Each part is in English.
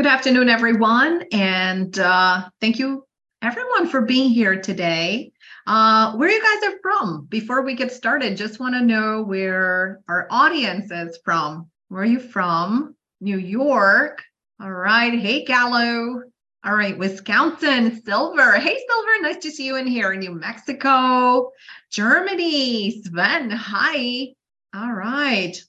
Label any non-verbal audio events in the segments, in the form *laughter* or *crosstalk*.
Good afternoon, everyone, and uh, thank you, everyone, for being here today. Uh, where you guys are from? Before we get started, just want to know where our audience is from. Where are you from? New York. All right. Hey, Gallo. All right, Wisconsin, Silver. Hey, Silver, nice to see you in here. New Mexico, Germany, Sven. Hi. All right.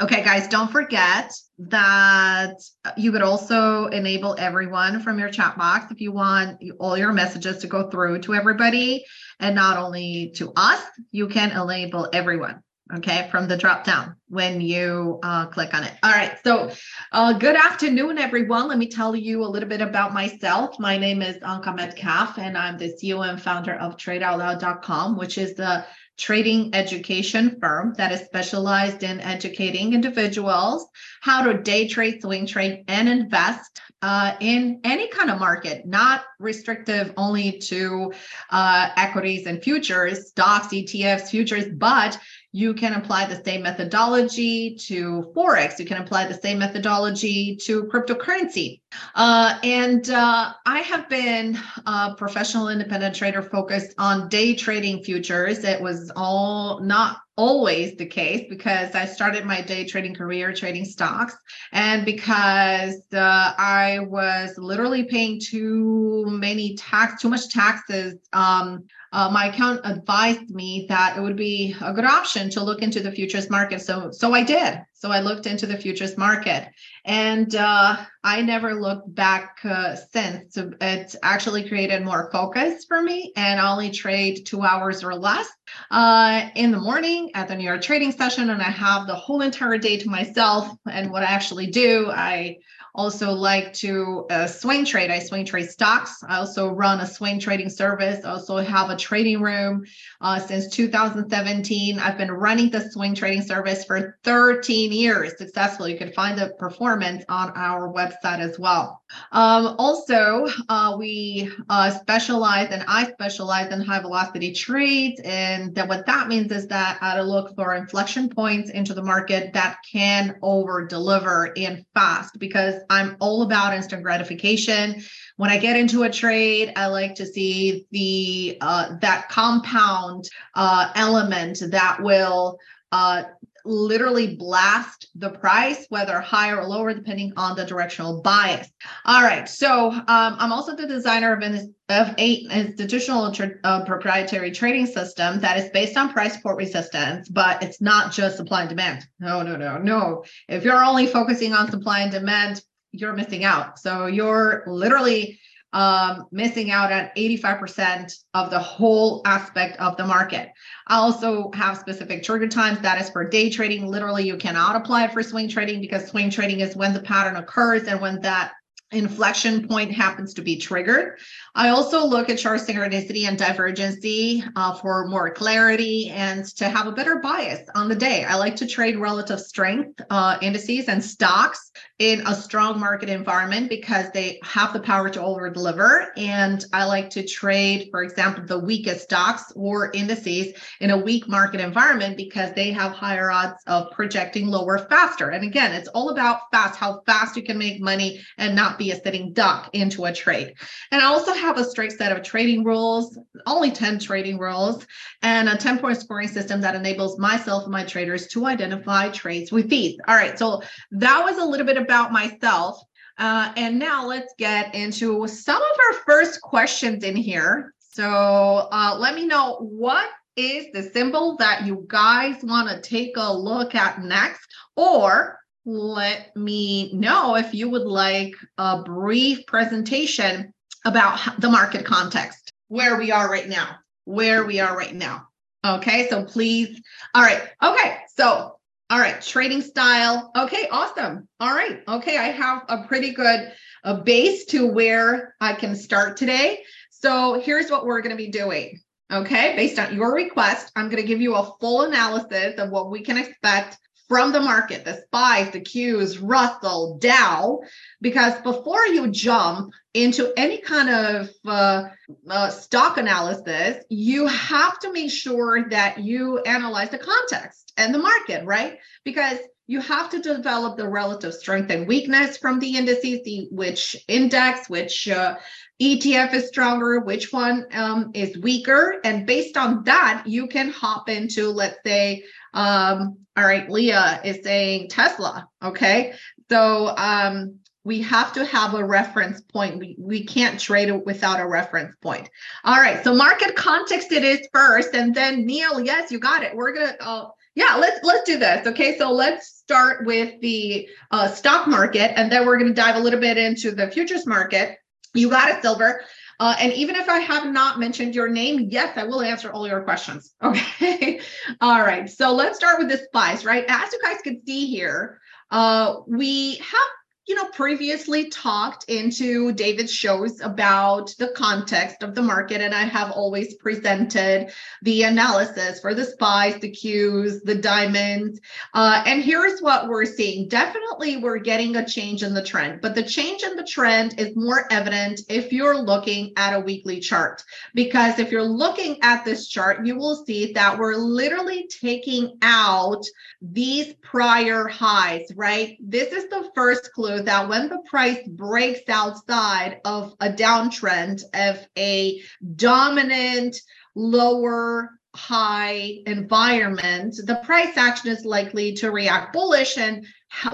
Okay, guys, don't forget that you could also enable everyone from your chat box if you want all your messages to go through to everybody and not only to us, you can enable everyone. Okay, from the drop down when you uh, click on it. All right, so uh, good afternoon, everyone. Let me tell you a little bit about myself. My name is Anka Metcalf, and I'm the CEO and founder of TradeOutloud.com, which is the trading education firm that is specialized in educating individuals how to day trade, swing trade, and invest uh, in any kind of market, not restrictive only to uh, equities and futures, stocks, ETFs, futures, but you can apply the same methodology to Forex. You can apply the same methodology to cryptocurrency. Uh, and uh, I have been a professional independent trader focused on day trading futures. It was all not always the case because I started my day trading career trading stocks and because uh, I was literally paying too many tax, too much taxes um, uh, my account advised me that it would be a good option to look into the futures market. So, so I did. So I looked into the futures market, and uh, I never looked back uh, since. So it actually created more focus for me, and I only trade two hours or less uh, in the morning at the New York trading session, and I have the whole entire day to myself. And what I actually do, I also like to uh, swing trade. I swing trade stocks. I also run a swing trading service. I also have a trading room uh, since 2017. I've been running the swing trading service for 13 years successfully. You can find the performance on our website as well. Um, also, uh, we uh, specialize and I specialize in high velocity trades. And that what that means is that I look for inflection points into the market that can over deliver and fast because I'm all about instant gratification. When I get into a trade, I like to see the uh, that compound uh, element that will uh, literally blast the price, whether higher or lower, depending on the directional bias. All right. So um, I'm also the designer of an of a institutional uh, proprietary trading system that is based on price support resistance, but it's not just supply and demand. No, no, no, no. If you're only focusing on supply and demand, you're missing out. So you're literally um, missing out at 85% of the whole aspect of the market. I also have specific trigger times that is for day trading. Literally, you cannot apply for swing trading because swing trading is when the pattern occurs and when that inflection point happens to be triggered. I also look at chart synchronicity and divergency uh, for more clarity and to have a better bias on the day. I like to trade relative strength uh, indices and stocks in a strong market environment because they have the power to over deliver. And I like to trade, for example, the weakest stocks or indices in a weak market environment because they have higher odds of projecting lower faster. And again, it's all about fast, how fast you can make money and not be a sitting duck into a trade. And I also have a strict set of trading rules, only 10 trading rules, and a 10 point scoring system that enables myself and my traders to identify trades with these. All right, so that was a little bit about myself. Uh, and now let's get into some of our first questions in here. So uh, let me know what is the symbol that you guys want to take a look at next, or let me know if you would like a brief presentation about the market context, where we are right now, where we are right now. Okay, so please. All right. Okay, so all right, trading style. Okay, awesome. All right. Okay, I have a pretty good a base to where I can start today. So here's what we're going to be doing. Okay, based on your request, I'm going to give you a full analysis of what we can expect from the market, the SPYs, the Qs, Russell, Dow, because before you jump into any kind of uh, uh, stock analysis, you have to make sure that you analyze the context and the market, right? Because you have to develop the relative strength and weakness from the indices, the which index, which uh, ETF is stronger, which one um, is weaker. And based on that, you can hop into, let's say, um, all right, Leah is saying Tesla. Okay. So um, we have to have a reference point. We, we can't trade it without a reference point. All right. So market context it is first. And then Neil, yes, you got it. We're going to, uh, yeah, let's let's do this. Okay, so let's start with the uh, stock market, and then we're going to dive a little bit into the futures market. You got it, Silver. Uh, and even if I have not mentioned your name, yes, I will answer all your questions. *laughs* Okay. all right. So let's start with the SPYs, right? As you guys can see here, uh, we have you know, previously talked into David's shows about the context of the market, and I have always presented the analysis for the SPYs, the Qs, the diamonds. Uh, and here's what we're seeing. Definitely, we're getting a change in the trend, but the change in the trend is more evident if you're looking at a weekly chart. Because if you're looking at this chart, you will see that we're literally taking out these prior highs, right? This is the first clue that when the price breaks outside of a downtrend of a dominant lower high environment, the price action is likely to react bullish and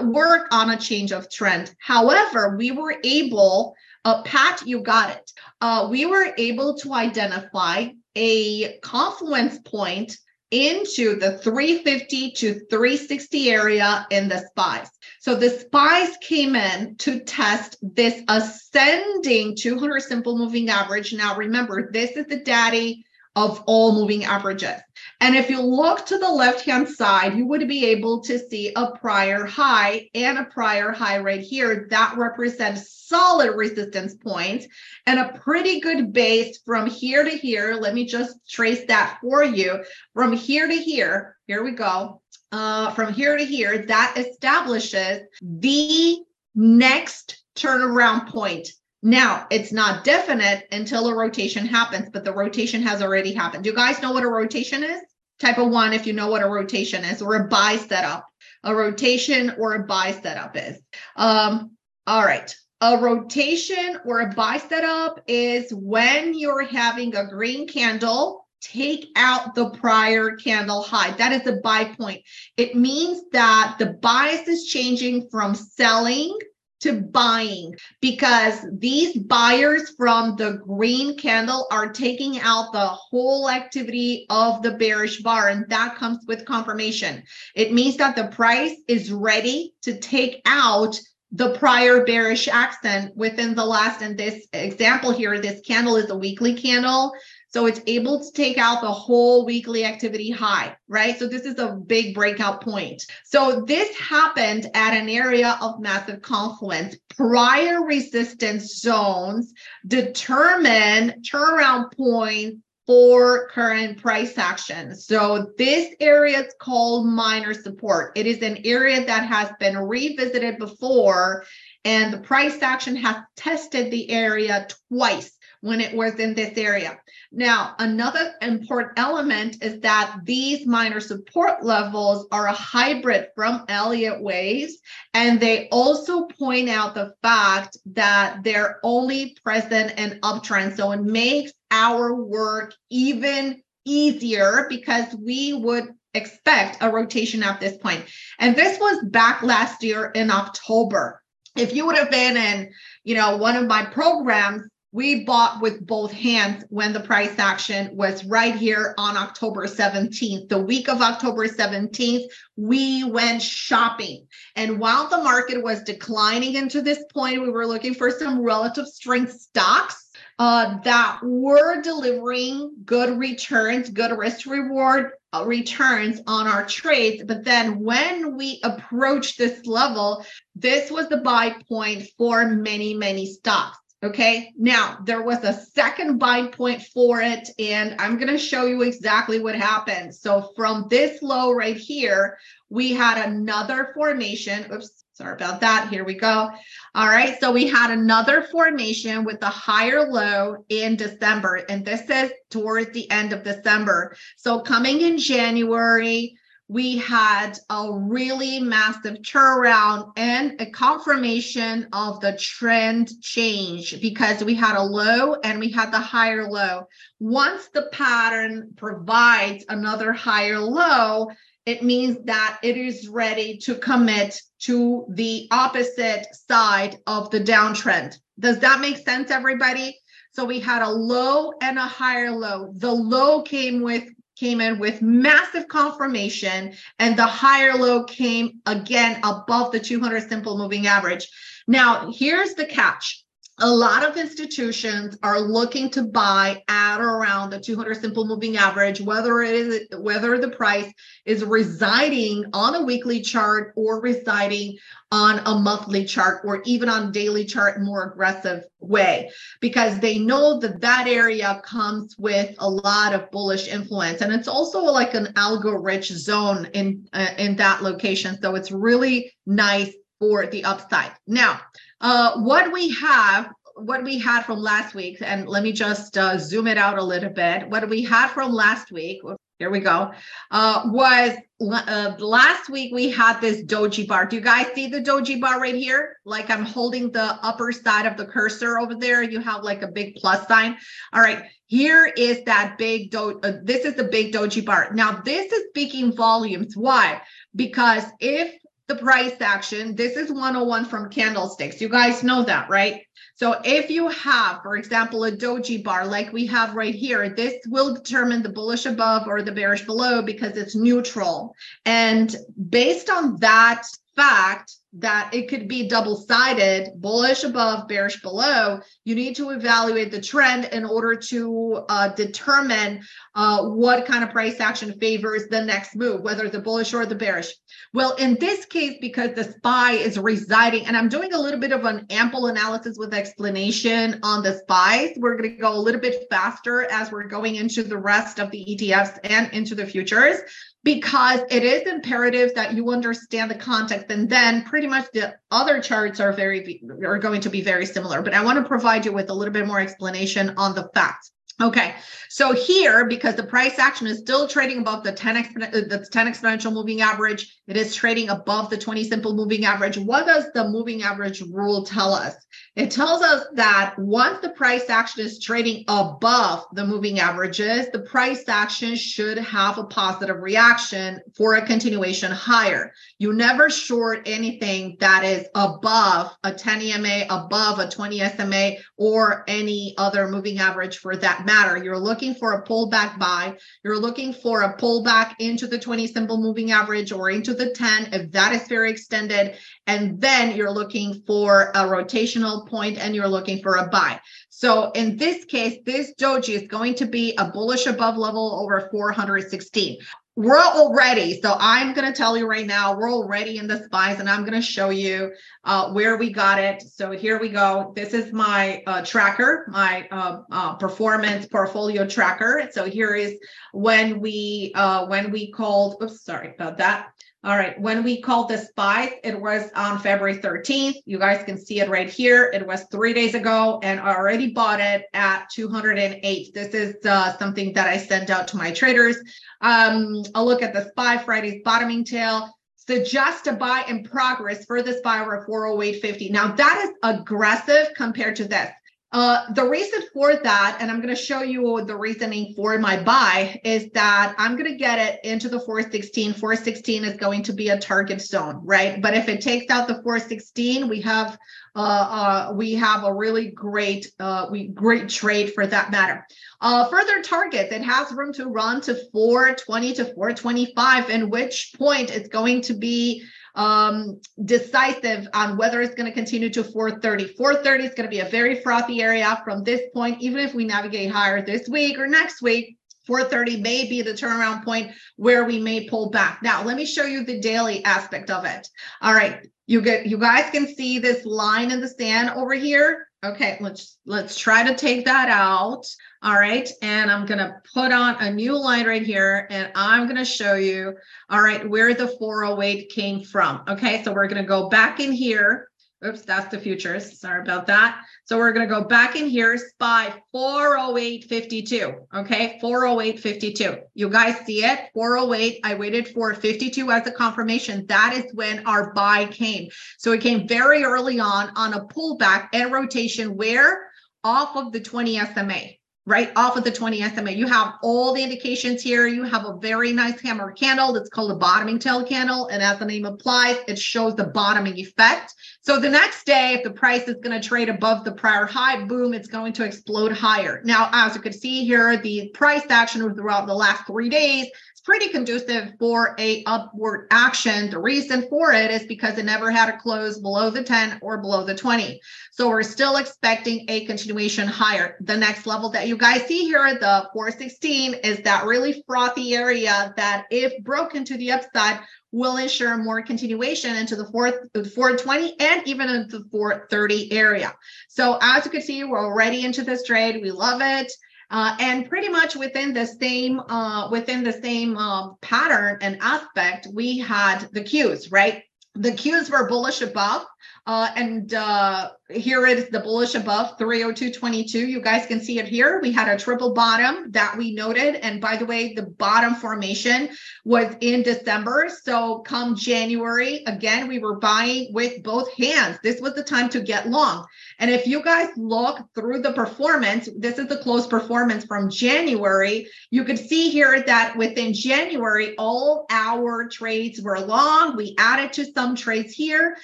work on a change of trend. However, we were able, uh, Pat, you got it. Uh, we were able to identify a confluence point into the 350 to 360 area in the SPYs. So the SPYs came in to test this ascending 200 simple moving average. Now remember, this is the daddy of all moving averages. And if you look to the left-hand side, you would be able to see a prior high and a prior high right here that represents solid resistance points and a pretty good base from here to here. Let me just trace that for you. From here to here, here we go. Uh, from here to here, that establishes the next turnaround point now, it's not definite until a rotation happens, but the rotation has already happened. Do you guys know what a rotation is? Type of one, if you know what a rotation is, or a buy setup. A rotation or a buy setup is. Um, all right. A rotation or a buy setup is when you're having a green candle take out the prior candle high. That is a buy point. It means that the bias is changing from selling to buying because these buyers from the green candle are taking out the whole activity of the bearish bar and that comes with confirmation it means that the price is ready to take out the prior bearish accent within the last in this example here this candle is a weekly candle so it's able to take out the whole weekly activity high, right? So this is a big breakout point. So this happened at an area of massive confluence. Prior resistance zones determine turnaround points for current price action. So this area is called minor support. It is an area that has been revisited before and the price action has tested the area twice when it was in this area. Now, another important element is that these minor support levels are a hybrid from Elliott waves, and they also point out the fact that they're only present in uptrends. So it makes our work even easier because we would expect a rotation at this point. And this was back last year in October. If you would have been in, you know, one of my programs, we bought with both hands when the price action was right here on October 17th. The week of October 17th, we went shopping. And while the market was declining into this point, we were looking for some relative strength stocks. Uh, that were delivering good returns, good risk reward uh, returns on our trades. But then when we approached this level, this was the buy point for many, many stocks. Okay, now there was a second bind point for it, and I'm going to show you exactly what happened. So from this low right here, we had another formation. Oops, sorry about that. Here we go. All right, so we had another formation with a higher low in December, and this is towards the end of December. So coming in January, we had a really massive turnaround and a confirmation of the trend change because we had a low and we had the higher low. Once the pattern provides another higher low, it means that it is ready to commit to the opposite side of the downtrend. Does that make sense, everybody? So we had a low and a higher low. The low came with came in with massive confirmation and the higher low came again above the 200 simple moving average. Now, here's the catch a lot of institutions are looking to buy at or around the 200 simple moving average whether it is whether the price is residing on a weekly chart or residing on a monthly chart or even on daily chart more aggressive way. Because they know that that area comes with a lot of bullish influence and it's also like an algo rich zone in uh, in that location. So it's really nice for the upside. Now uh, what we have, what we had from last week, and let me just uh, zoom it out a little bit. What we had from last week, here we go, uh, was uh, last week we had this doji bar. Do you guys see the doji bar right here? Like I'm holding the upper side of the cursor over there. You have like a big plus sign. All right, here is that big do. Uh, this is the big doji bar. Now this is speaking volumes. Why? Because if the price action. This is 101 from candlesticks. You guys know that, right? So if you have, for example, a doji bar like we have right here, this will determine the bullish above or the bearish below because it's neutral. And based on that fact, that it could be double sided, bullish above, bearish below, you need to evaluate the trend in order to uh, determine uh, what kind of price action favors the next move, whether the bullish or the bearish. Well, in this case, because the SPY is residing, and I'm doing a little bit of an ample analysis with explanation on the SPYs, we're going to go a little bit faster as we're going into the rest of the ETFs and into the futures because it is imperative that you understand the context and then pretty much the other charts are very are going to be very similar but i want to provide you with a little bit more explanation on the facts Okay, so here, because the price action is still trading above the 10, exp- uh, the 10 exponential moving average, it is trading above the 20 simple moving average. What does the moving average rule tell us? It tells us that once the price action is trading above the moving averages, the price action should have a positive reaction for a continuation higher. You never short anything that is above a 10 EMA, above a 20 SMA, or any other moving average for that matter. You're looking for a pullback buy. You're looking for a pullback into the 20 simple moving average or into the 10 if that is very extended. And then you're looking for a rotational point and you're looking for a buy. So in this case, this doji is going to be a bullish above level over 416 we're already so i'm going to tell you right now we're already in the SPYs and i'm going to show you uh, where we got it. So here we go. This is my uh, tracker my uh, uh performance portfolio tracker. So here is when we uh, when we called oops sorry about that all right, when we called the SPY, it was on February 13th. You guys can see it right here. It was three days ago and I already bought it at 208. This is uh, something that I send out to my traders. Um, a look at the SPY Friday's bottoming tail suggest a buy in progress for the SPY over 408.50. Now that is aggressive compared to this. Uh, the reason for that, and I'm going to show you the reasoning for my buy, is that I'm going to get it into the 416. 416 is going to be a target zone, right? But if it takes out the 416, we have uh, uh, we have a really great uh, we great trade for that matter. Uh, further targets, it has room to run to 420 to 425, in which point it's going to be um, decisive on whether it's going to continue to 430. 430 is going to be a very frothy area from this point, even if we navigate higher this week or next week. 430 may be the turnaround point where we may pull back. Now, let me show you the daily aspect of it. All right, you get you guys can see this line in the sand over here. Okay, let's let's try to take that out. All right, and I'm gonna put on a new line right here and I'm gonna show you, all right, where the 408 came from. Okay, so we're gonna go back in here. Oops, that's the futures. Sorry about that. So we're to go back in here, SPY 408.52. Okay, 408.52. You guys see it? 408. I waited for 52 as a confirmation. That is when our buy came. So it came very early on on a pullback and rotation where off of the 20 SMA right off of the 20 SMA. You have all the indications here. You have a very nice hammer candle that's called a bottoming tail candle. And as the name implies, it shows the bottoming effect. So the next day, if the price is going to trade above the prior high, boom, it's going to explode higher. Now, as you can see here, the price action throughout the last three days it's pretty conducive for a upward action. The reason for it is because it never had a close below the 10 or below the 20. So we're still expecting a continuation higher. The next level that you guys see here, at the 416, is that really frothy area that if broken to the upside, will ensure more continuation into the 420 and even into the 430 area. So as you can see, we're already into this trade. We love it. Uh, and pretty much within the same uh, within the same uh, pattern and aspect, we had the Qs, right? The Qs were bullish above, uh, and uh, here is the bullish above 302.22. You guys can see it here. We had a triple bottom that we noted. And by the way, the bottom formation was in December. So come January, again, we were buying with both hands. This was the time to get long. And if you guys look through the performance, this is the close performance from January. You could see here that within January, all our trades were long. We added to some trades here.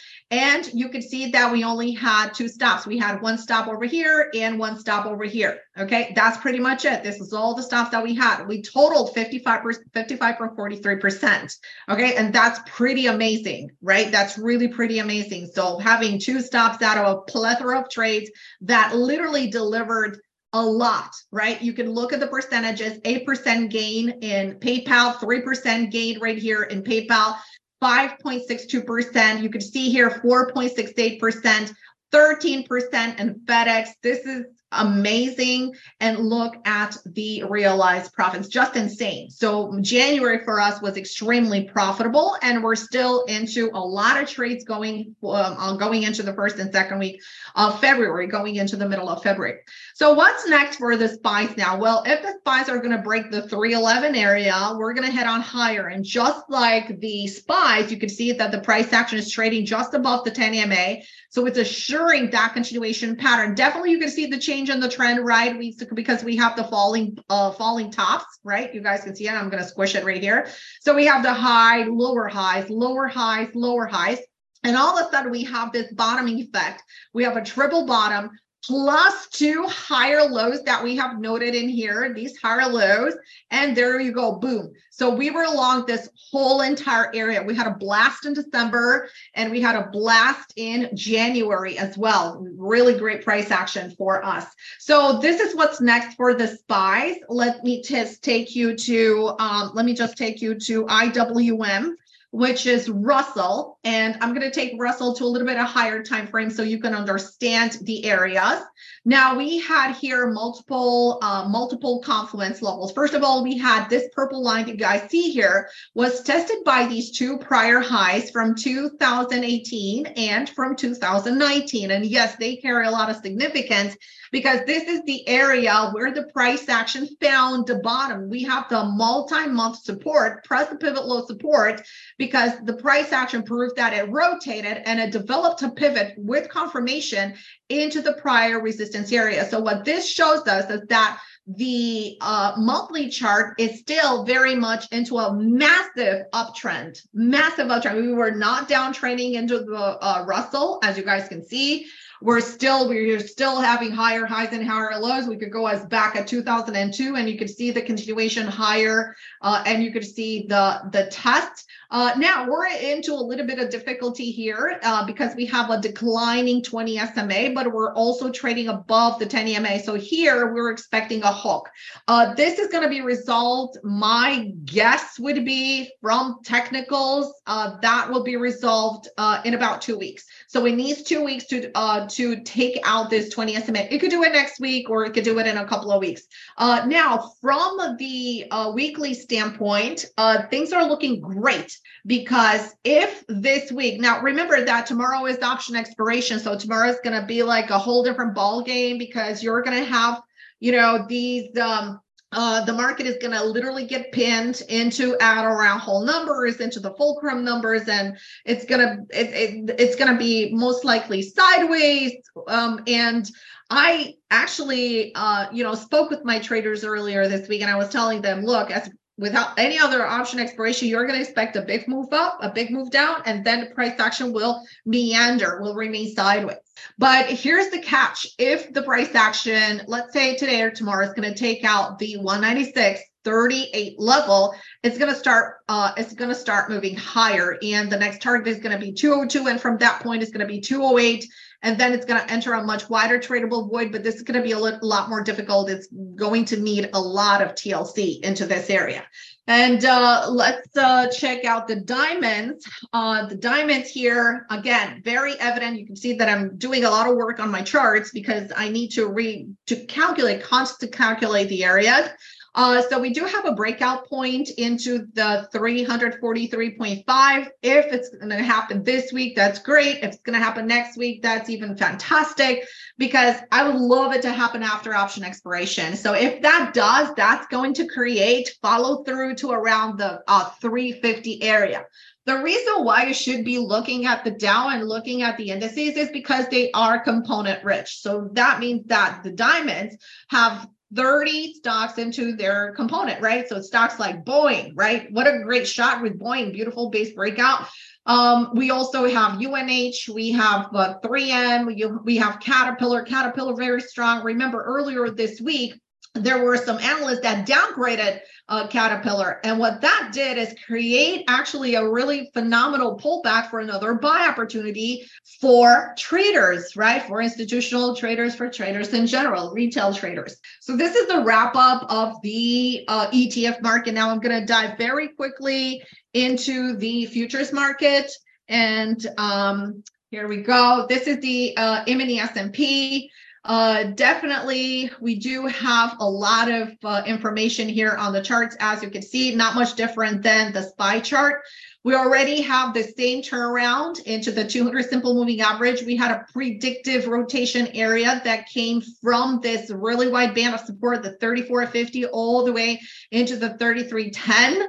And you could see that we only had two stops. We had one stop over here and one stop over here. Okay, that's pretty much it. This is all the stops that we had. We totaled 55 55 or 43%. Okay, and that's pretty amazing, right? That's really pretty amazing. So having two stops out of a plethora of trades that literally delivered a lot, right? You can look at the percentages 8% gain in PayPal, 3% gain right here in PayPal, 5.62%. You can see here 4.68%, 13% in FedEx. This is amazing. And look at the realized profits. Just insane. So january for us was extremely profitable and we're still into a lot of trades going um, going into the first and second week of february going into the middle of february. So what's next for the SPYs now? Well if the SPYs are going to break the 311 area we're going to head on higher. And just like the SPYs you can see that the price action is trading just above the 10 EMA so it's assuring that continuation pattern. Definitely you can see the change change in the trend, right? We because we have the falling uh falling tops, right? You guys can see it. I'm going to squish it right here. So we have the high, lower highs, lower highs, lower highs. And all of a sudden we have this bottoming effect. We have a triple bottom plus two higher lows that we have noted in here, these higher lows, and there you go, boom. So we were along this whole entire area. We had a blast in December and we had a blast in January as well. Really great price action for us. So this is what's next for the SPYs. Let me just take you to, um, let me just take you to IWM which is Russell. And I'm going to take Russell to a little bit of higher time frame so you can understand the areas. Now we had here multiple uh, multiple confluence levels. First of all, we had this purple line that you guys see here was tested by these two prior highs from 2018 and from 2019. And yes, they carry a lot of significance because this is the area where the price action found the bottom. We have the multi-month support, press the pivot low support, because the price action proved that it rotated and it developed a pivot with confirmation into the prior resistance area. So what this shows us is that the uh, monthly chart is still very much into a massive uptrend, massive uptrend. We were not downtrending into the uh, Russell, as you guys can see we're still we're still having higher highs and higher lows. We could go as back at 2002, and you could see the continuation higher, uh, and you could see the the test. Uh, now we're into a little bit of difficulty here uh, because we have a declining 20 SMA, but we're also trading above the 10 EMA. So here we're expecting a hook. Uh, this is going to be resolved. My guess would be from technicals uh, that will be resolved uh, in about two weeks. So it needs two weeks to uh, to take out this 20 SMA. It could do it next week or it could do it in a couple of weeks. Uh, now, from the uh, weekly standpoint, uh, things are looking great because if this week, now remember that tomorrow is option expiration. So tomorrow is going to be like a whole different ball game because you're going to have, you know, these um, uh, the market is going to literally get pinned into at around whole numbers, into the fulcrum numbers, and it's going to it, it, it's going to be most likely sideways. Um, and I actually, uh, you know, spoke with my traders earlier this week, and I was telling them, look, as without any other option expiration, you're going to expect a big move up, a big move down, and then the price action will meander, will remain sideways. But here's the catch. If the price action, let's say today or tomorrow is going to take out the 196 38 level, it's going to start uh it's going to start moving higher and the next target is going to be 202 and from that point it's going to be 208 and then it's going to enter a much wider tradable void but this is going to be a lot more difficult it's going to need a lot of tlc into this area and uh, let's uh, check out the diamonds. Uh, the diamonds here, again, very evident. You can see that I'm doing a lot of work on my charts because I need to read to calculate, constant calculate the areas. Uh, so we do have a breakout point into the 343.5. If it's going to happen this week, that's great. If it's going to happen next week, that's even fantastic because I would love it to happen after option expiration. So if that does, that's going to create follow through to around the uh, 350 area. The reason why you should be looking at the Dow and looking at the indices is because they are component rich. So that means that the diamonds have 30 stocks into their component, right? So stocks like Boeing, right? What a great shot with Boeing, beautiful base breakout. Um, we also have UNH, we have uh, 3M, we, we have Caterpillar, Caterpillar very strong. Remember earlier this week, there were some analysts that downgraded uh, Caterpillar. And what that did is create actually a really phenomenal pullback for another buy opportunity for traders, right? For institutional traders, for traders in general, retail traders. So this is the wrap up of the uh, ETF market. Now I'm going to dive very quickly into the futures market. And um, here we go. This is the uh, mini S&P. Uh, definitely, we do have a lot of uh, information here on the charts. As you can see, not much different than the SPY chart. We already have the same turnaround into the 200 simple moving average. We had a predictive rotation area that came from this really wide band of support, the 3450 all the way into the 3310.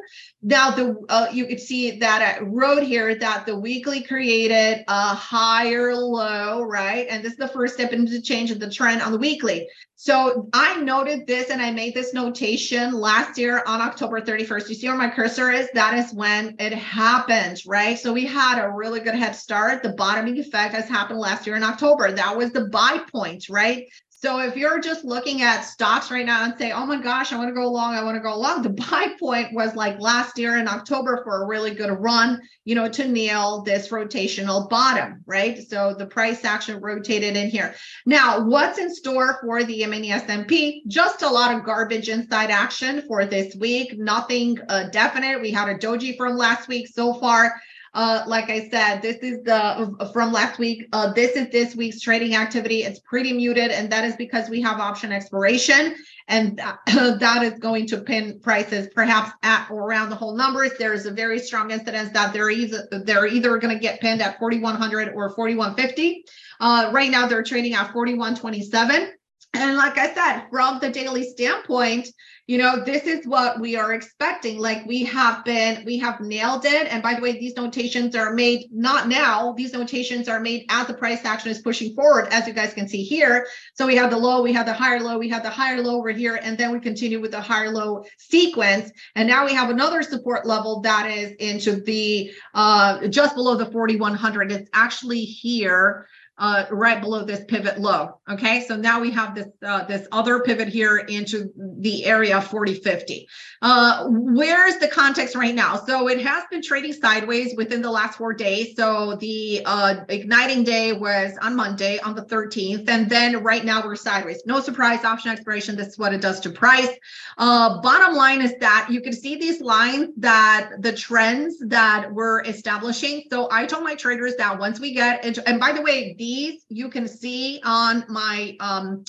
Now the uh, you could see that at road here that the weekly created a higher low, right? And this is the first step into change of the trend on the weekly. So I noted this and I made this notation last year on October 31st. You see where my cursor is? That is when it happened, right? So we had a really good head start. The bottoming effect has happened last year in October. That was the buy point, right? So if you're just looking at stocks right now and say, oh my gosh, I want to go long, I want to go long, the *laughs* buy point was like last year in October for a really good run, you know, to nail this rotational bottom, right? So the price action rotated in here. Now, what's in store for the mini S&P? Just a lot of garbage inside action for this week. Nothing uh, definite. We had a doji from last week so far. Uh, like I said, this is the from last week. Uh, this is this week's trading activity. It's pretty muted, and that is because we have option expiration, and that, *laughs* that is going to pin prices perhaps at or around the whole numbers. There is a very strong incidence that they're either they're either going to get pinned at 4100 or 4150. Uh, right now, they're trading at 4127. And like I said, from the daily standpoint, you know, this is what we are expecting. Like we have been, we have nailed it. And by the way, these notations are made not now, these notations are made as the price action is pushing forward, as you guys can see here. So we have the low, we have the higher low, we have the higher low over here, and then we continue with the higher low sequence. And now we have another support level that is into the uh, just below the 4100. It's actually here uh, right below this pivot low. Okay, so now we have this uh, this other pivot here into the area 4050. Uh, where's the context right now? So it has been trading sideways within the last four days. So the uh, igniting day was on Monday on the 13th, and then right now we're sideways. No surprise, option expiration. This is what it does to price. Uh, bottom line is that you can see these lines that the trends that we're establishing. So I told my traders that once we get into, and by the way, the these you can see on my um,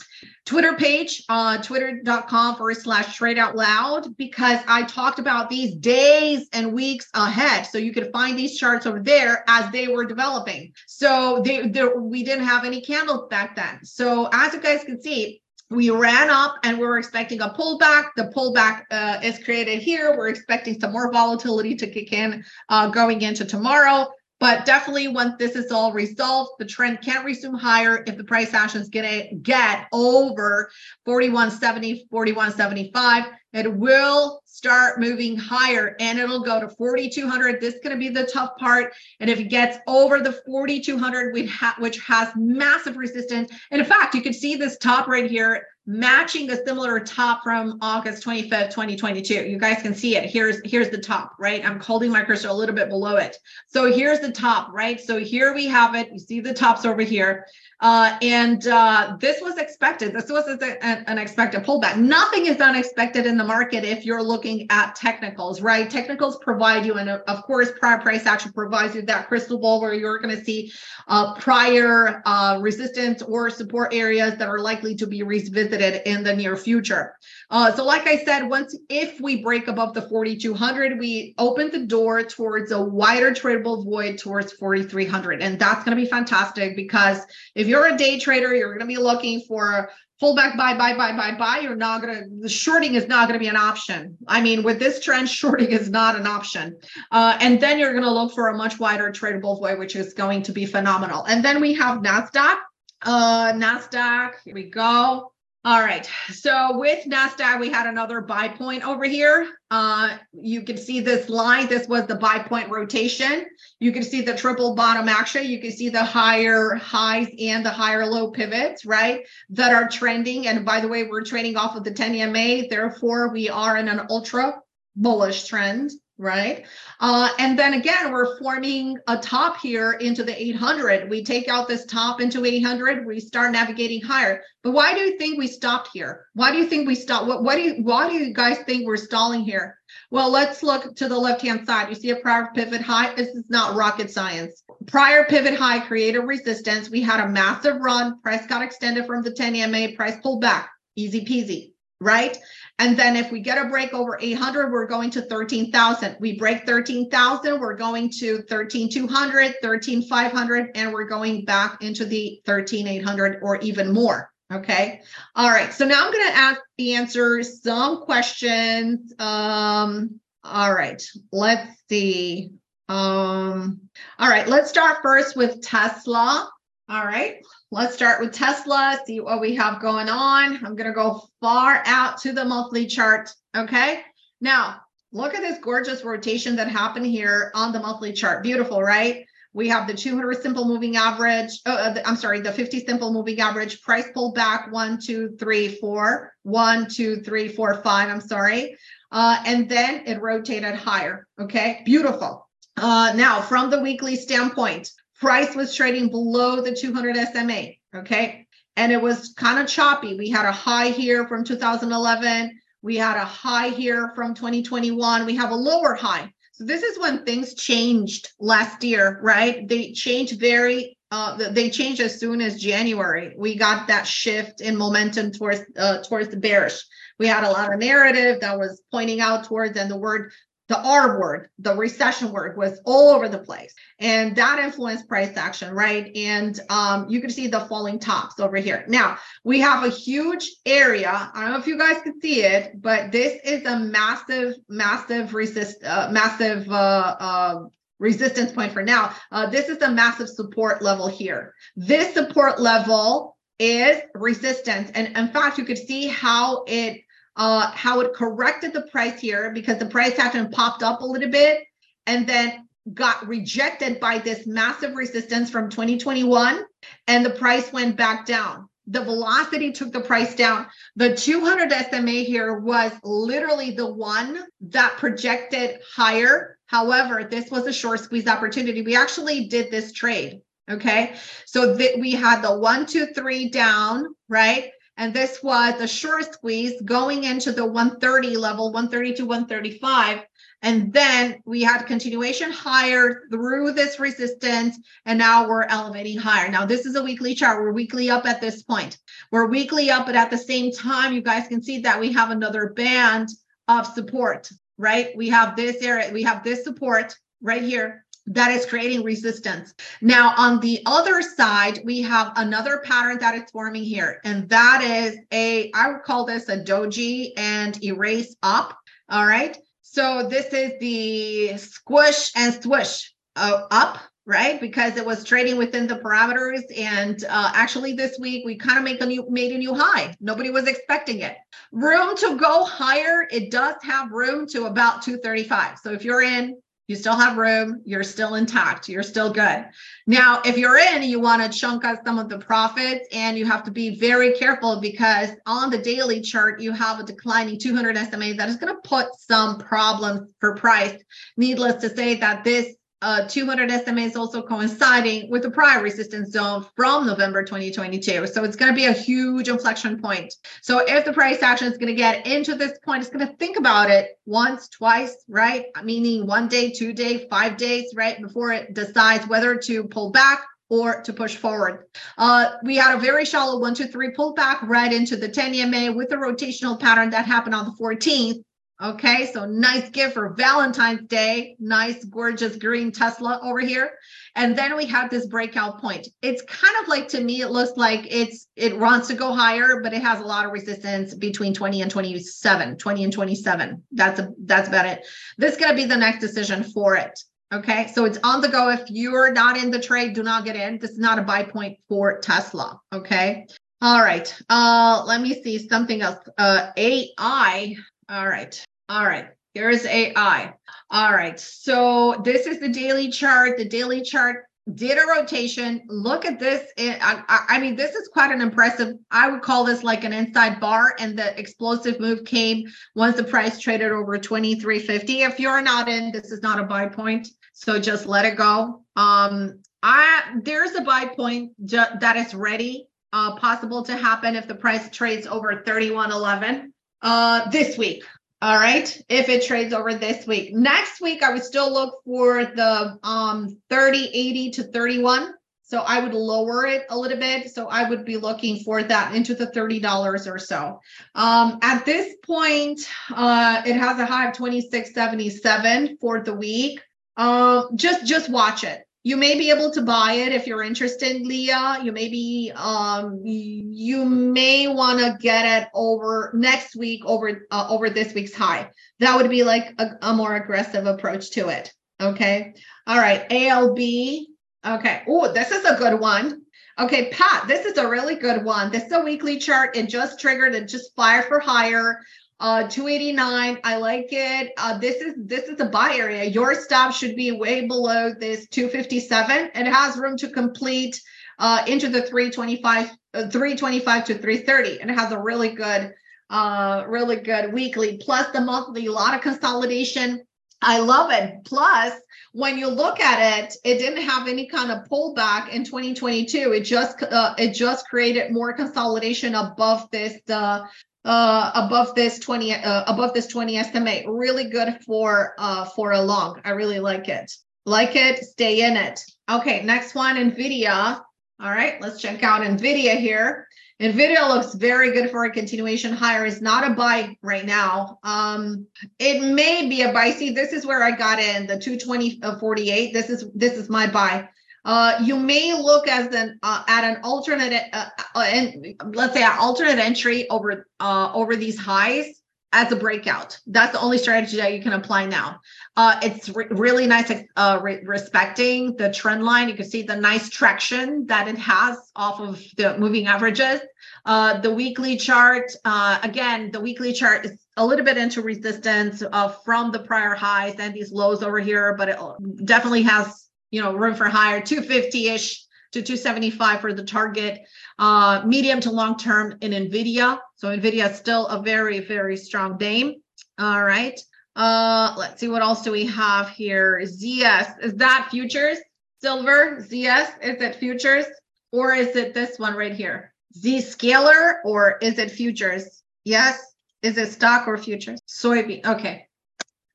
Twitter page, uh, twitter.com forward slash trade out loud, because I talked about these days and weeks ahead. So you could find these charts over there as they were developing. So they, they we didn't have any candles back then. So as you guys can see, we ran up and we were expecting a pullback. The pullback uh, is created here. We're expecting some more volatility to kick in uh, going into tomorrow. But definitely once this is all resolved, the trend can't resume higher if the price action is going to get over 4170, 4175. It will start moving higher and it'll go to 4200 this is going to be the tough part and if it gets over the 4200 which has massive resistance and in fact you can see this top right here matching the similar top from August 25th, 2022. You guys can see it. Here's here's the top, right? I'm holding my cursor a little bit below it. So here's the top, right? So here we have it. You see the tops over here. Uh, and uh, this was expected. This was a, a, an expected pullback. Nothing is unexpected in the market if you're looking at technicals, right? Technicals provide you, and of course, prior price action provides you that crystal ball where you're going to see uh, prior uh, resistance or support areas that are likely to be revisited in the near future. Uh, so like I said, once if we break above the 4,200, we open the door towards a wider tradable void towards 4,300. And that's going to be fantastic because if you're a day trader, you're going to be looking for pullback buy, buy, buy, buy, buy. You're not going to, the shorting is not going to be an option. I mean, with this trend, *laughs* shorting is not an option. Uh, and then you're going to look for a much wider tradable void, which is going to be phenomenal. And then we have NASDAQ. Uh, NASDAQ, here we go. All right, so with NASDAQ, we had another buy point over here. Uh, you can see this line. This was the buy point rotation. You can see the triple bottom action. You can see the higher highs and the higher low pivots, right, that are trending. And by the way, we're trading off of the 10 EMA. Therefore, we are in an ultra bullish trend right? Uh, and then again, we're forming a top here into the 800. We take out this top into 800, we start navigating higher. But why do you think we stopped here? Why do you think we stopped? What, what do you, why do you guys think we're stalling here? Well, let's look to the left-hand side. You see a prior pivot high? This is not rocket science. Prior pivot high created resistance. We had a massive run. Price got extended from the 10 EMA. Price pulled back. Easy peasy right? And then if we get a break over 800, we're going to 13,000. We break 13,000, we're going to 13,200, 13,500, and we're going back into the 13,800 or even more. Okay. All right. So now I'm going to ask the answer some questions. Um, all right. Let's see. Um, all right. Let's start first with Tesla. All right, let's start with Tesla, see what we have going on. I'm going to go far out to the monthly chart. Okay, now look at this gorgeous rotation that happened here on the monthly chart. Beautiful, right? We have the 200 simple moving average. The, I'm sorry, the 50 simple moving average price pulled back one, two, three, four, one, two, three, four, five. I'm sorry. Uh, and then it rotated higher. Okay, beautiful. Uh, now, from the weekly standpoint, price was trading below the 200 SMA. Okay. And it was kind of choppy. We had a high here from 2011. We had a high here from 2021. We have a lower high. So this is when things changed last year, right? They changed very, uh, they changed as soon as January. We got that shift in momentum towards, uh, towards the bearish. We had a lot of narrative that was pointing out towards, and the word the R word, the recession word was all over the place. And that influenced price action, right? And um, you can see the falling tops over here. Now, we have a huge area. I don't know if you guys can see it, but this is a massive, massive resist, uh, massive uh, uh, resistance point for now. Uh, this is a massive support level here. This support level is resistance. And in fact, you could see how it uh, how it corrected the price here because the price action popped up a little bit and then got rejected by this massive resistance from 2021 and the price went back down. The velocity took the price down. The 200 SMA here was literally the one that projected higher. However, this was a short squeeze opportunity. We actually did this trade. Okay. So that we had the one, two, three down, right? And this was a short squeeze going into the 130 level, 130 to 135. And then we had continuation higher through this resistance, and now we're elevating higher. Now, this is a weekly chart. We're weekly up at this point. We're weekly up, but at the same time, you guys can see that we have another band of support, right? We have this area, we have this support right here that is creating resistance. Now, on the other side, we have another pattern that is forming here, and that is a, I would call this a doji and erase up. All right. So this is the squish and swish uh, up, right? Because it was trading within the parameters. And uh, actually this week we kind of make a new made a new high. Nobody was expecting it. Room to go higher. It does have room to about 235. So if you're in, you still have room, you're still intact, you're still good. Now, if you're in, you want to chunk out some of the profits and you have to be very careful because on the daily chart, you have a declining 200 SMA that is going to put some problems for price. Needless to say that this uh, 200 SMA is also coinciding with the prior resistance zone from November 2022. So it's going to be a huge inflection point. So if the price action is going to get into this point, it's going to think about it once, twice, right? Meaning one day, two day, five days, right? Before it decides whether to pull back or to push forward. Uh, we had a very shallow one, two, three pullback right into the 10 EMA with a rotational pattern that happened on the 14th. Okay, so nice gift for Valentine's Day. Nice, gorgeous green Tesla over here. And then we have this breakout point. It's kind of like to me, it looks like it's it wants to go higher, but it has a lot of resistance between 20 and 27, 20 and 27. That's a that's about it. This is gonna be the next decision for it. Okay, so it's on the go. If you're not in the trade, do not get in. This is not a buy point for Tesla. Okay. All right. Uh, let me see something else. Uh, AI all right. All right. Here's AI. All right. So this is the daily chart. The daily chart did a rotation. Look at this. I, I, mean, this is quite an impressive, I would call this like an inside bar. And the explosive move came once the price traded over 2350. If you're not in, this is not a buy point. So just let it go. Um, I there's a buy point that is ready, uh, possible to happen if the price trades over 3111 uh, this week. All right. If it trades over this week. Next week, I would still look for the um 30, 80 to 31. So I would lower it a little bit. So I would be looking for that into the $30 or so. Um, at this point, uh, it has a high of 2677 for the week. Uh, just just watch it you may be able to buy it if you're interested leah. You may be um you may want to get it over next week over uh, over this week's high. That would be like a, a more aggressive approach to it okay? All right alb okay. Oh this is a good one. Okay pat this is a really good one. This is a weekly chart. It just triggered it just fire for higher uh, 289. I like it. Uh, this is this is a buy area. Your stop should be way below this 257. It has room to complete uh, into the 325, uh, 325 to 330, and it has a really good, uh, really good weekly. Plus the monthly, a lot of consolidation. I love it. Plus, when you look at it, it didn't have any kind of pullback in 2022. It just uh, it just created more consolidation above this uh, uh, above this 20 uh, above this 20 SMA really good for uh, for a long. I really like it. Like it stay in it. Okay next one nvidia. All right let's check out nvidia here. Nvidia looks very good for a continuation higher is not a buy right now. Um it may be a buy. See this is where i got in the 220 uh, 48 this is this is my buy uh, you may look as an uh, at an alternate, uh, uh and let's say an alternate entry over uh, over these highs as a breakout. That's the only strategy that you can apply now. It's re- really nice re- respecting the trend line. You can see the nice traction that it has off of the moving averages. The weekly chart, again, the weekly chart is a little bit into resistance from the prior highs and these lows over here, but it definitely has you know, room for higher, 250-ish to 275 for the target. Uh, medium to long term in NVIDIA. So NVIDIA is still a very, very strong name. All right. Uh, let's see, what else do we have here? ZS, is that futures? Silver, ZS, is it futures? Or is it this one right here? Zscaler, or is it futures? Yes. Is it stock or futures? Soybean. Okay.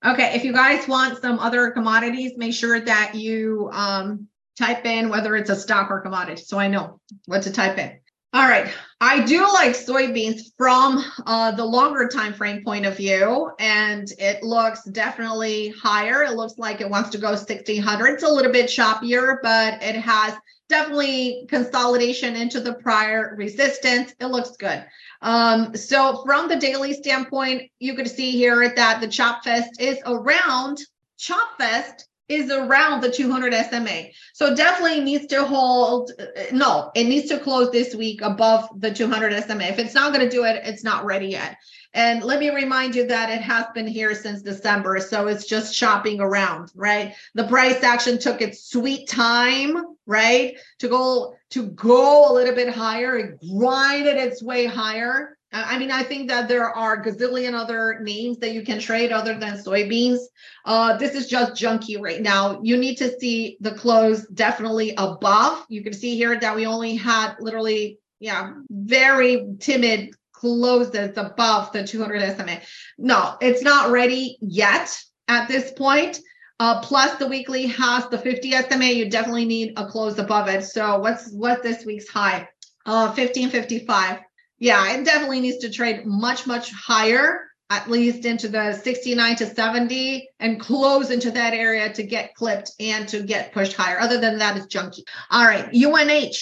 Okay, if you guys want some other commodities, make sure that you um type in whether it's a stock or commodity, so I know what to type in. All right, I do like soybeans from uh, the longer time frame point of view, and it looks definitely higher. It looks like it wants to go 1600. It's a little bit choppier, but it has definitely consolidation into the prior resistance. It looks good. Um, so from the daily standpoint, you can see here that the chop fest is around chop fest is around the 200 SMA. So definitely needs to hold, no, it needs to close this week above the 200 SMA. If it's not going to do it, it's not ready yet. And let me remind you that it has been here since December. So it's just shopping around, right? The price action took its sweet time, right? To go to go a little bit higher. It grinded its way higher. I mean, I think that there are gazillion other names that you can trade other than soybeans. Uh, this is just junky right now. You need to see the close definitely above. You can see here that we only had literally, yeah, very timid closes above the 200 SMA. No, it's not ready yet at this point. Uh, plus the weekly has the 50 SMA. You definitely need a close above it. So what's what this week's high? Uh, 1555 yeah, it definitely needs to trade much, much higher, at least into the 69 to 70 and close into that area to get clipped and to get pushed higher. Other than that, it's junky. All right, UNH.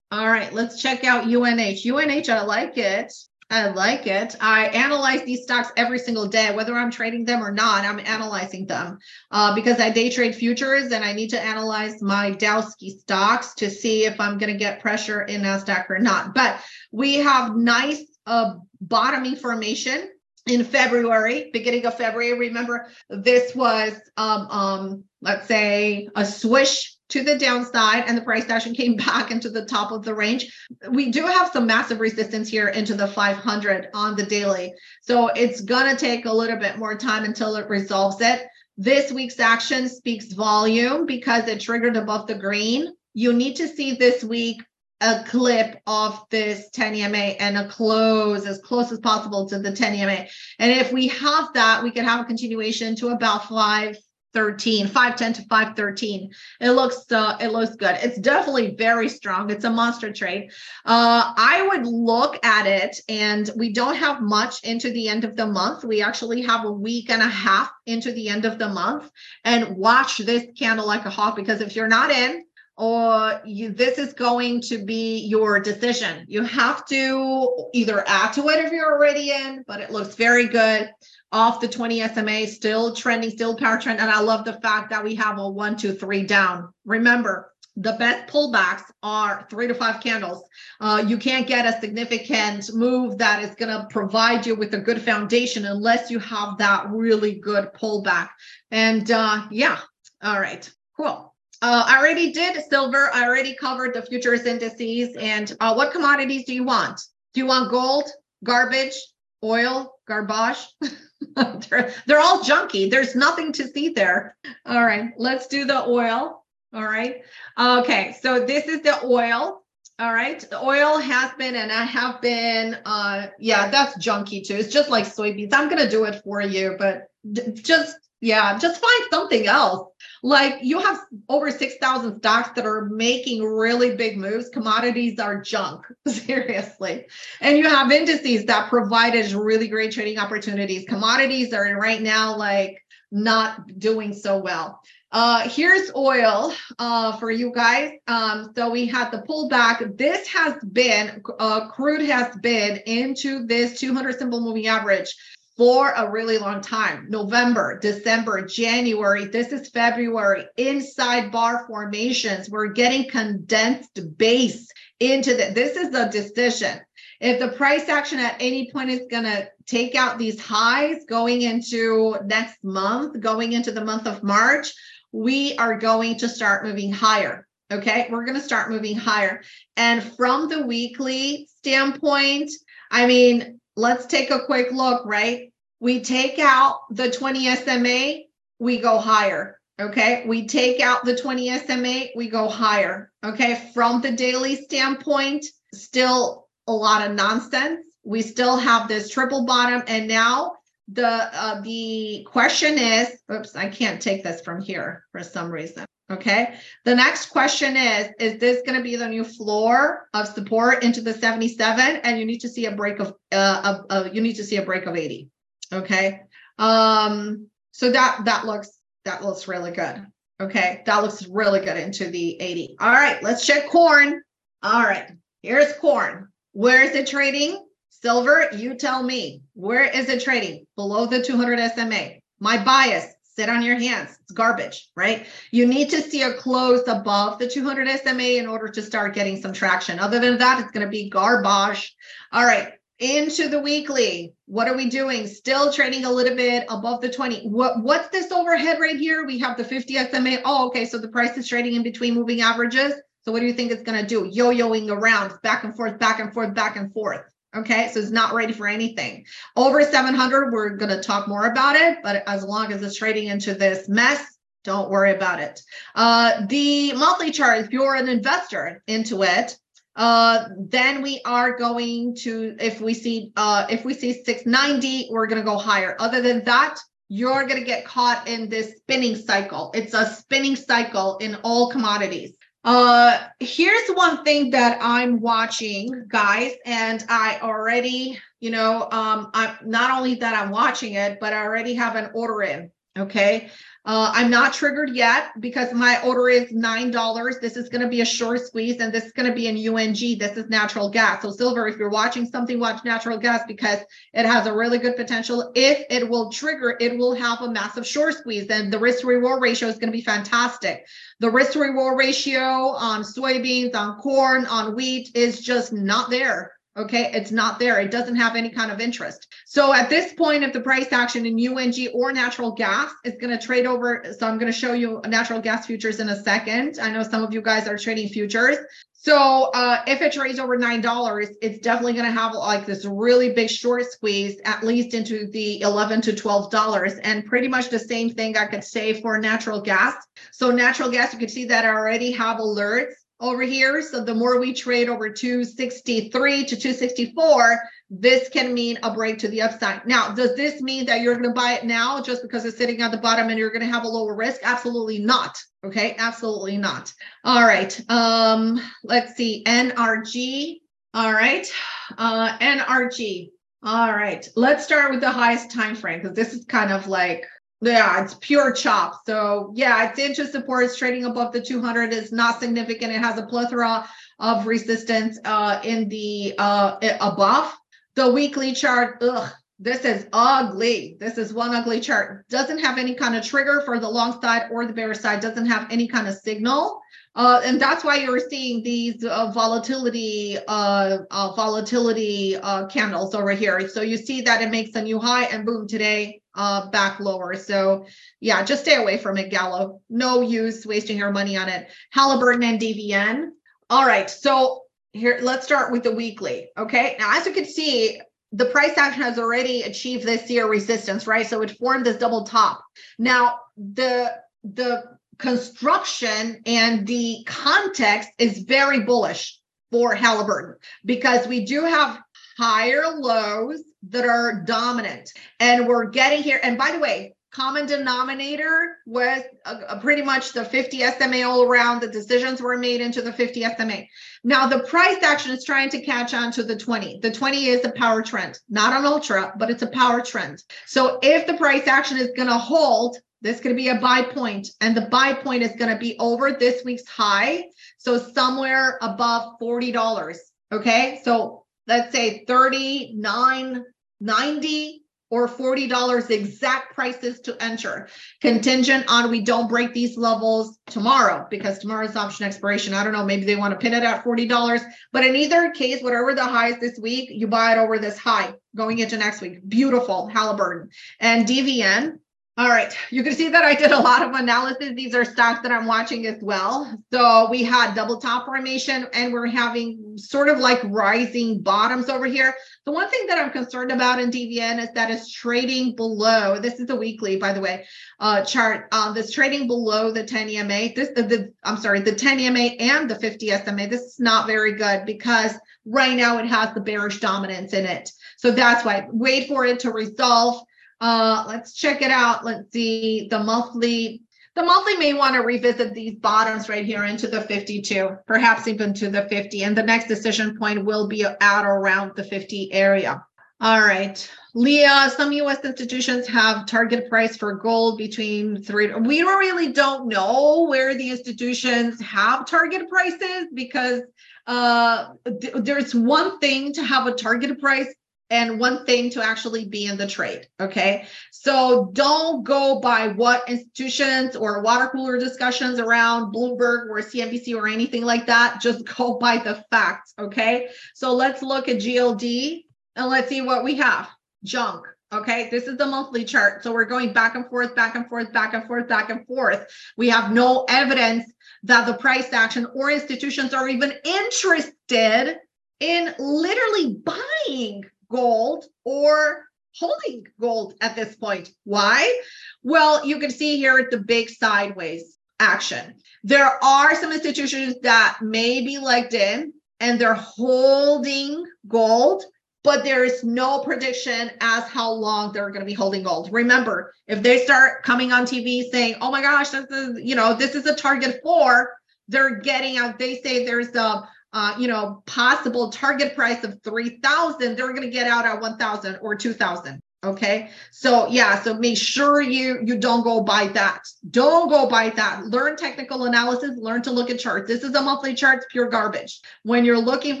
All right, let's check out UNH. UNH, I like it. I like it. I analyze these stocks every single day, whether I'm trading them or not. I'm analyzing them uh, because I day trade futures and I need to analyze my Dowski stocks to see if I'm going to get pressure in Nasdaq or not. But we have nice uh, bottoming formation in February, beginning of February. Remember, this was um, um, let's say a swish to the downside and the price action came *laughs* back into the top of the range. We do have some massive resistance here into the 500 on the daily. So it's going to take a little bit more time until it resolves it. This week's action speaks volume because it triggered above the green. You need to see this week a clip of this 10 EMA and a close as close as possible to the 10 EMA. And if we have that, we could have a continuation to about five 13 510 to 513 it looks uh it looks good. It's definitely very strong. It's a monster trade uh i would look at it and we don't have much into the end of the month. We actually have a week and a half into the end of the month. And watch this candle like a hawk because if you're not in or you, this is going to be your decision. You have to either add to it if you're already in, but it looks very good off the 20 SMA, still trending, still power trend. And I love the fact that we have a one, two, three down. Remember, the best pullbacks are three to five candles. Uh, you can't get a significant move that is going to provide you with a good foundation unless you have that really good pullback. And uh, yeah, all right, cool. Uh, I already did silver. I already covered the futures indices. And uh, what commodities do you want? Do you want gold, garbage, oil, garbage? *laughs* *laughs* they're, they're all junky. There's nothing to see there. All right, let's do the oil. All right. Okay, so this is the oil. All right. The oil has been and I have been uh yeah, that's junky too. It's just like soybeans. I'm going to do it for you, but just yeah, just find something else. Like you have over 6,000 stocks that are making really big moves. Commodities are junk, *laughs* seriously. And you have indices that provide us really great trading opportunities. Commodities are right now like not doing so well. Uh, here's oil uh, for you guys. Um, so we had the pullback. This has been, uh, crude has been into this 200 simple moving average for a really long time November, December, January. This is February. Inside bar formations. We're getting condensed base into the. This is a decision. If the price action at any point is going to take out these highs going into next month, going into the month of March, we are going to start moving higher. Okay, we're going to start moving higher. And from the weekly standpoint, I mean, let's take a quick look, right? We take out the 20 SMA, we go higher. Okay. We take out the 20 SMA, we go higher. Okay. From the daily standpoint, still a lot of nonsense. We still have this triple bottom. And now the uh, the question is, oops, I can't take this from here for some reason. Okay. The next question is, is this going to be the new floor of support into the 77? And you need to see a break of, uh, of, of you need to see a break of 80. Okay. Um, so that, that looks, that looks really good. Okay. That looks really good into the 80. All right. Let's check corn. All right. Here's corn. Where is it trading? Silver, you tell me. Where is it trading? Below the 200 SMA. My bias, sit on your hands. It's garbage, right? You need to see a close above the 200 SMA in order to start getting some traction. Other than that, it's going to be garbage. All right, into the weekly. What are we doing? Still trading a little bit above the 20. What what's this overhead right here? We have the 50 SMA. Oh, okay. So the price is trading in between moving averages. So what do you think it's going to do? Yo-yoing around, back and forth, back and forth, back and forth. Okay, so it's not ready for anything. Over 700, we're going to talk more about it, but as long as it's trading into this mess, don't worry about it. Uh, the monthly chart, if you're an investor into it, uh, then we are going to, if we see, uh, if we see 690, we're going to go higher. Other than that, you're going to get caught in this spinning cycle. It's a spinning cycle in all commodities. Uh, here's one thing that I'm watching, guys, and I already, you know, um, I'm not only that I'm watching it, but I already have an order in. Okay. Uh, I'm not triggered yet because my order is $9. This is going to be a short squeeze and this is going to be in UNG. This is natural gas. So silver, if you're watching something, watch natural gas because it has a really good potential. If it will trigger, it will have a massive short squeeze and the risk reward ratio is going to be fantastic. The risk reward ratio on soybeans, on corn, on wheat is just not there. Okay, it's not there. It doesn't have any kind of interest. So at this point, if the price action in UNG or natural gas is going to trade over, so I'm going to show you natural gas futures in a second. I know some of you guys are trading futures. So uh, if it trades over nine dollars, it's definitely going to have like this really big short squeeze, at least into the eleven to twelve dollars, and pretty much the same thing I could say for natural gas. So natural gas, you can see that I already have alerts over here. So the more we trade over 263 to 264, this can mean a break to the upside. Now, does this mean that you're going to buy it now just because it's sitting at the bottom and you're going to have a lower risk? Absolutely not. Okay, absolutely not. All right. Um, let's see. NRG. All right. Uh, NRG. All right. Let's start with the highest time frame because this is kind of like yeah, it's pure chop. So yeah, it's into support. It's trading above the 200. It's not significant. It has a plethora of resistance uh, in the uh, above. The weekly chart, ugh, this is ugly. This is one ugly chart. Doesn't have any kind of trigger for the long side or the bear side. Doesn't have any kind of signal. Uh, and that's why you're seeing these uh, volatility uh, uh volatility uh, candles over here. So you see that it makes a new high and boom, today uh, back lower. So yeah, just stay away from it, Gallo. No use wasting your money on it. Halliburton and DVN. All right, so here, let's start with the weekly. Okay, now as you can see, the price action has already achieved this year resistance, right? So it formed this double top. Now the the construction and the context is very bullish for Halliburton because we do have higher lows that are dominant. And we're getting here. And by the way, common denominator was uh, uh pretty much the 50 SMA all around. The decisions were made into the 50 SMA. Now the price action is trying to catch on to the 20. The 20 is a power trend, not an ultra, but it's a power trend. So if the price action is going to hold, this is going to be a buy point, and the buy point is going to be over this week's high. So somewhere above $40. Okay. So let's say 39 90 or $40 exact prices to enter. Contingent on we don't break these levels tomorrow because tomorrow's option expiration. I don't know maybe they want to pin it at $40 but in either case whatever the high is this week you buy it over this high going into next week. Beautiful halliburton. And dvn all right, you can see that I did a lot of analysis. These are stocks that I'm watching as well. So we had double top formation and we're having sort of like rising bottoms over here. The one thing that I'm concerned about in DVN is that it's trading below, this is the weekly, by the way, uh, chart, uh, this trading below the 10 EMA, this, the, the, I'm sorry, the 10 EMA and the 50 SMA. This is not very good because right now it has the bearish dominance in it. So that's why wait for it to resolve Uh, let's check it out. Let's see the monthly. The monthly may want to revisit these bottoms right here into the 52, perhaps even to the 50. And the next decision point will be at around the 50 area. All right. Leah, some US institutions have target price for gold between three. We really don't know where the institutions have target prices because uh, th- there's one thing to have a target price and one thing to actually be in the trade. Okay. So don't go by what institutions or water cooler discussions around Bloomberg or CNBC or anything like that. Just go *laughs* by the facts. Okay. So let's look at GLD and let's see what we have. Junk. Okay, this is the monthly chart. So we're going back and forth, back and forth, back and forth, back and forth. We have no evidence that the price action or institutions are even interested in literally buying gold or holding gold at this point. Why? Well, you can see here at the big sideways action. There are some institutions that may be legged in and they're holding gold, but there is no prediction as how long they're going to be holding gold. Remember, if they start coming on TV saying, "Oh my gosh, this is, you know, this is a target for," they're getting out. They say there's a uh, you know, possible target price of 3000, they're going to get out at 1000 or 2000. Okay. So yeah, so make sure you you don't go by that. Don't go by that. Learn technical analysis, learn to look at charts. This is a monthly chart, it's pure garbage. When you're looking,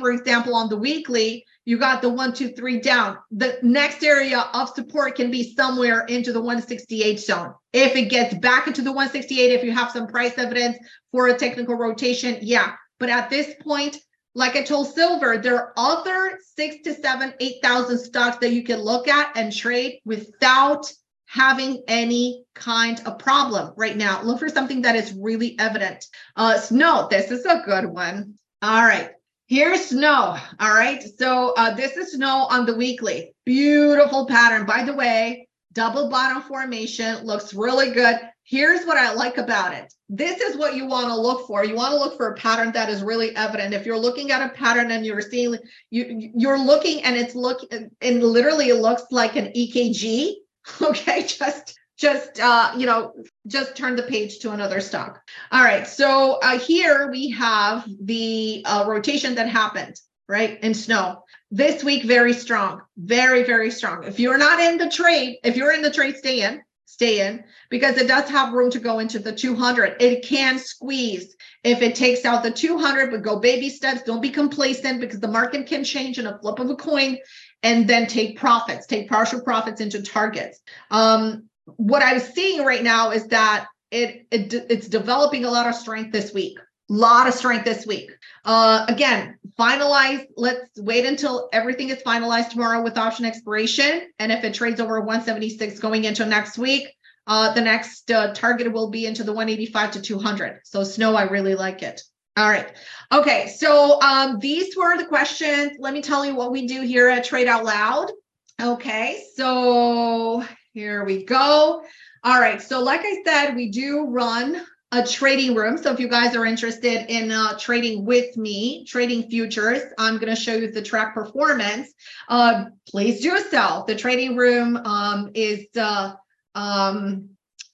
for example, on the weekly, you got the one, two, three down. The next area of support can be somewhere into the 168 zone. If it gets back into the 168, if you have some price evidence for a technical rotation, yeah, but at this point, like I told Silver, there are other six to seven, 8,000 stocks that you can look at and trade without having any kind of problem right now. Look for something that is really evident. Uh, snow, this is a good one. All right. Here's snow. All right. So uh, this is snow on the weekly. Beautiful pattern. By the way, double bottom formation looks really good. Here's what I like about it. This is what you want to look for. You want to look for a pattern that is really evident. If you're looking at a pattern and you're seeing you you're looking and it's look and literally it looks like an EKG. *laughs* Okay, just just uh, you know just turn the page to another stock. All right, so uh, here we have the uh, rotation that happened right in snow this week. Very strong, very very strong. If you're not in the trade, if you're in the trade, stay in stay in because it does have room to go into the 200. It can squeeze if it takes out the 200, but go baby steps. Don't be complacent because the market can change in a flip of a coin and then take profits, take partial profits into targets. Um, what I'm seeing right now is that it, it it's developing a lot of strength this week. Lot of strength this week. Uh, again, finalize. Let's wait until everything is finalized tomorrow with option expiration. And if it trades over 176 going into next week, uh, the next uh, target will be into the 185 to 200. So snow, I really like it. All right. Okay. So um, these were the questions. Let me tell you what we do here at Trade Out Loud. Okay. So here we go. All right. So like I said, we do run a trading room. So if you guys are interested in uh, trading with me, trading futures, I'm going to show you the track performance. Uh, please do so. The trading room um, is uh, um,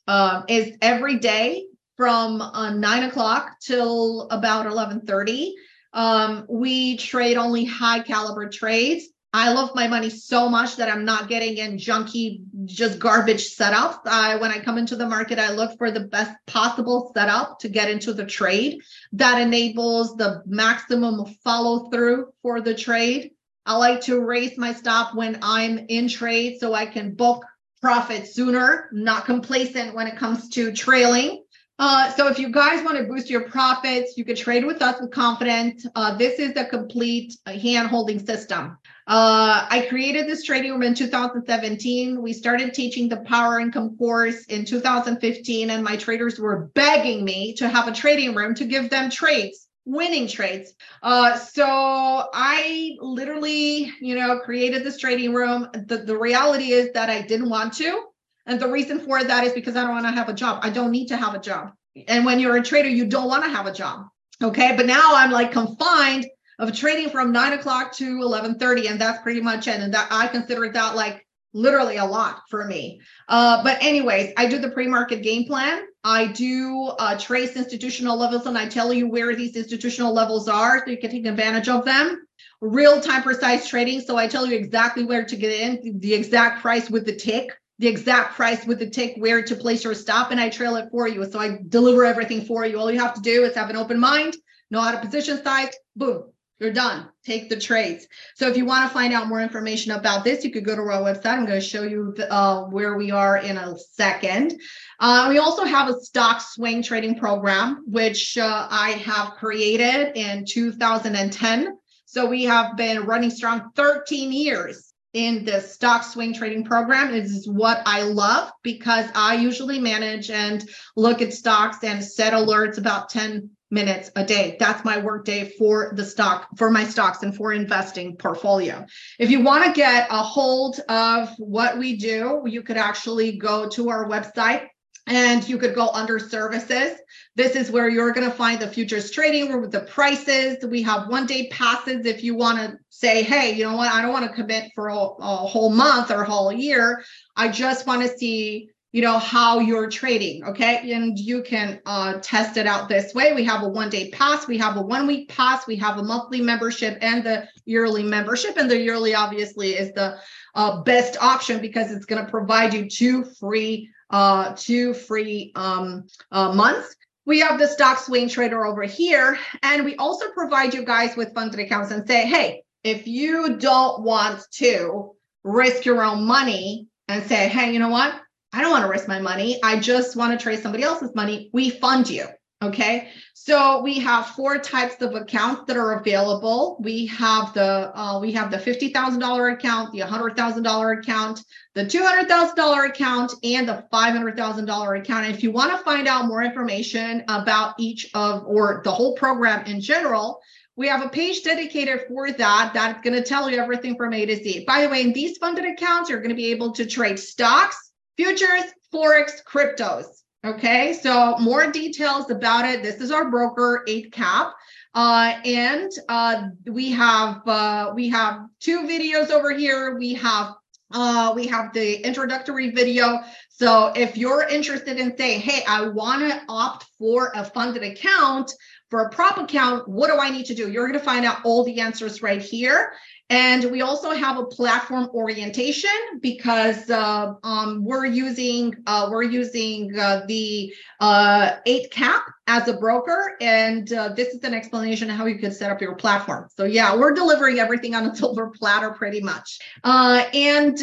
uh, is every day from uh, nine o'clock till about eleven thirty. Um, we trade only high caliber trades. I love my money so much that I'm not getting in junky, just garbage setups. I, when I come into the market, I look for the best possible setup to get into the trade that enables the maximum follow through for the trade. I like to raise my stop when I'm in trade so I can book profit sooner, not complacent when it comes to trailing. Uh, so if you guys want to boost your profits, you can trade with us with confidence. Uh, this is a complete uh, hand holding system. Uh, I created this trading room in 2017. We started teaching the power income course in 2015, and my traders were begging me to have a trading room to give them trades, winning trades. Uh, so I literally, you know, created this trading room. The, the reality is that I didn't want to. And the reason for that is because I don't want to have a job. I don't need to have a job. And when you're a trader, you don't want to have a job. Okay. But now I'm like confined of trading from nine o'clock to 11:30, and that's pretty much it. And that I consider that like literally a lot for me. Uh, but anyways, I do the pre-market game plan. I do uh, trace institutional levels and I tell you where these institutional levels are so you can take advantage of them. Real-time precise trading. So I tell you exactly where to get in, the exact price with the tick, the exact price with the tick, where to place your stop, and I trail it for you. So I deliver everything for you. All you have to do is have an open mind, know how to position size, boom, you're done. Take the trades. So if you want to find out more information about this, you could go to our website. I'm going to show you uh, where we are in a second. Uh, we also have a stock swing trading program, which uh, I have created in 2010. So we have been running strong 13 years in the stock swing trading program. Is what I love because I usually manage and look at stocks and set alerts about 10 minutes a day. That's my work day for the stock, for my stocks and for investing portfolio. If you want to get a hold of what we do, you could actually go to our website and you could go under services. This is where you're going to find the futures trading with the prices. We have one day passes if you want to say, hey, you know what, I don't want to commit for a, a whole month or a whole year. I just want to see you know how you're trading okay? And you can uh, test it out this way. We have a one day pass we have a one week pass we have a monthly membership and the yearly membership. And the yearly obviously is the uh, best option because it's going to provide you two free uh two free um uh, months. We have the stock swing trader over here. And we also provide you guys with funded accounts and say hey if you don't want to risk your own money and say hey you know what I don't want to risk my money. I just want to trade somebody else's money. We fund you. Okay. So we have four types of accounts that are available. We have the uh, we have the fifty thousand dollar account, the hundred thousand dollar account, the two hundred thousand dollar account, and the five hundred thousand dollar account. And if you want to find out more information about each of or the whole program in general, we have a page dedicated for that. That's going to tell you everything from A to Z. By the way, in these funded accounts, you're going to be able to trade stocks, futures, forex, cryptos. Okay, so more details about it. This is our broker, Eightcap. Uh, and uh, we have uh, we have two videos over here. We have uh, we have the introductory video. So if you're interested in saying, hey, I want to opt for a funded account, for a prop account, what do I need to do? You're going to find out all the answers right here. And we also have a platform orientation because uh, um, we're using uh, we're using uh, the uh, Eightcap as a broker, and uh, this is an explanation of how you could set up your platform. So yeah, we're delivering everything on a *laughs* silver platter pretty much. Uh, and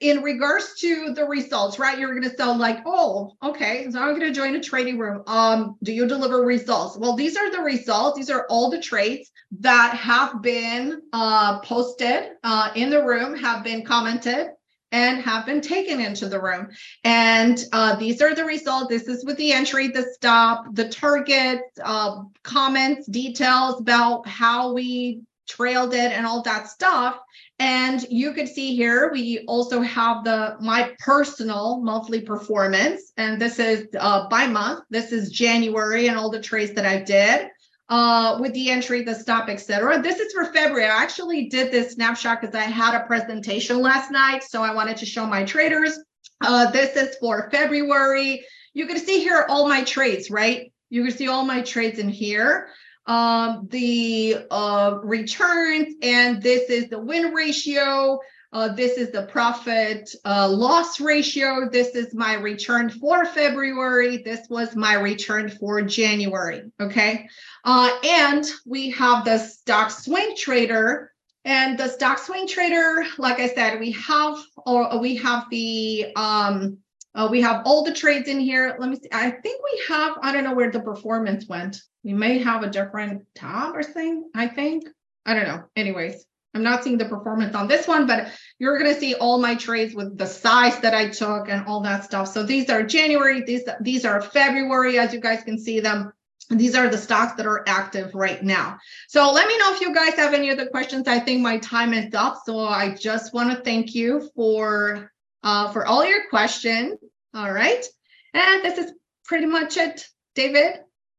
in regards to the results, right? You're going to sound like, oh, okay, so I'm going to join a trading room. Um, do you deliver results? Well, these are the results. These are all the trades that have been uh, posted uh, in the room, have been commented, and have been taken into the room. And uh, these are the results. This is with the entry, the stop, the target, uh, comments, details about how we trailed it and all that stuff. And you could see here, we also have the my personal monthly performance. And this is uh, by month. This is January and all the trades that I did uh, with the entry, the stop, etc. This is for February. I actually did this snapshot because I had a presentation last night, so I wanted to show my traders. Uh, this is for February. You can see here all my trades, right? You can see all my trades in here. Um, the uh, returns, and this is the win ratio. Uh, this is the profit uh, loss ratio. This is my return for February. This was my return for January. Okay. Uh, and we have the stock swing trader. And the stock swing trader, like I said, we have or we have the um, uh, we have all the trades in here. Let me see. I think we have, I don't know where the performance went. We may have a different tab or thing, I think. I don't know. Anyways, I'm not seeing the performance on this one, but you're going to see all my trades with the size that I took and all that stuff. So these are January, these, these are February, as you guys can see them. These are the stocks that are active right now. So let me know if you guys have any other questions. I think my time is up. So I just want to thank you for uh, for all your questions. All right. And this is pretty much it. David,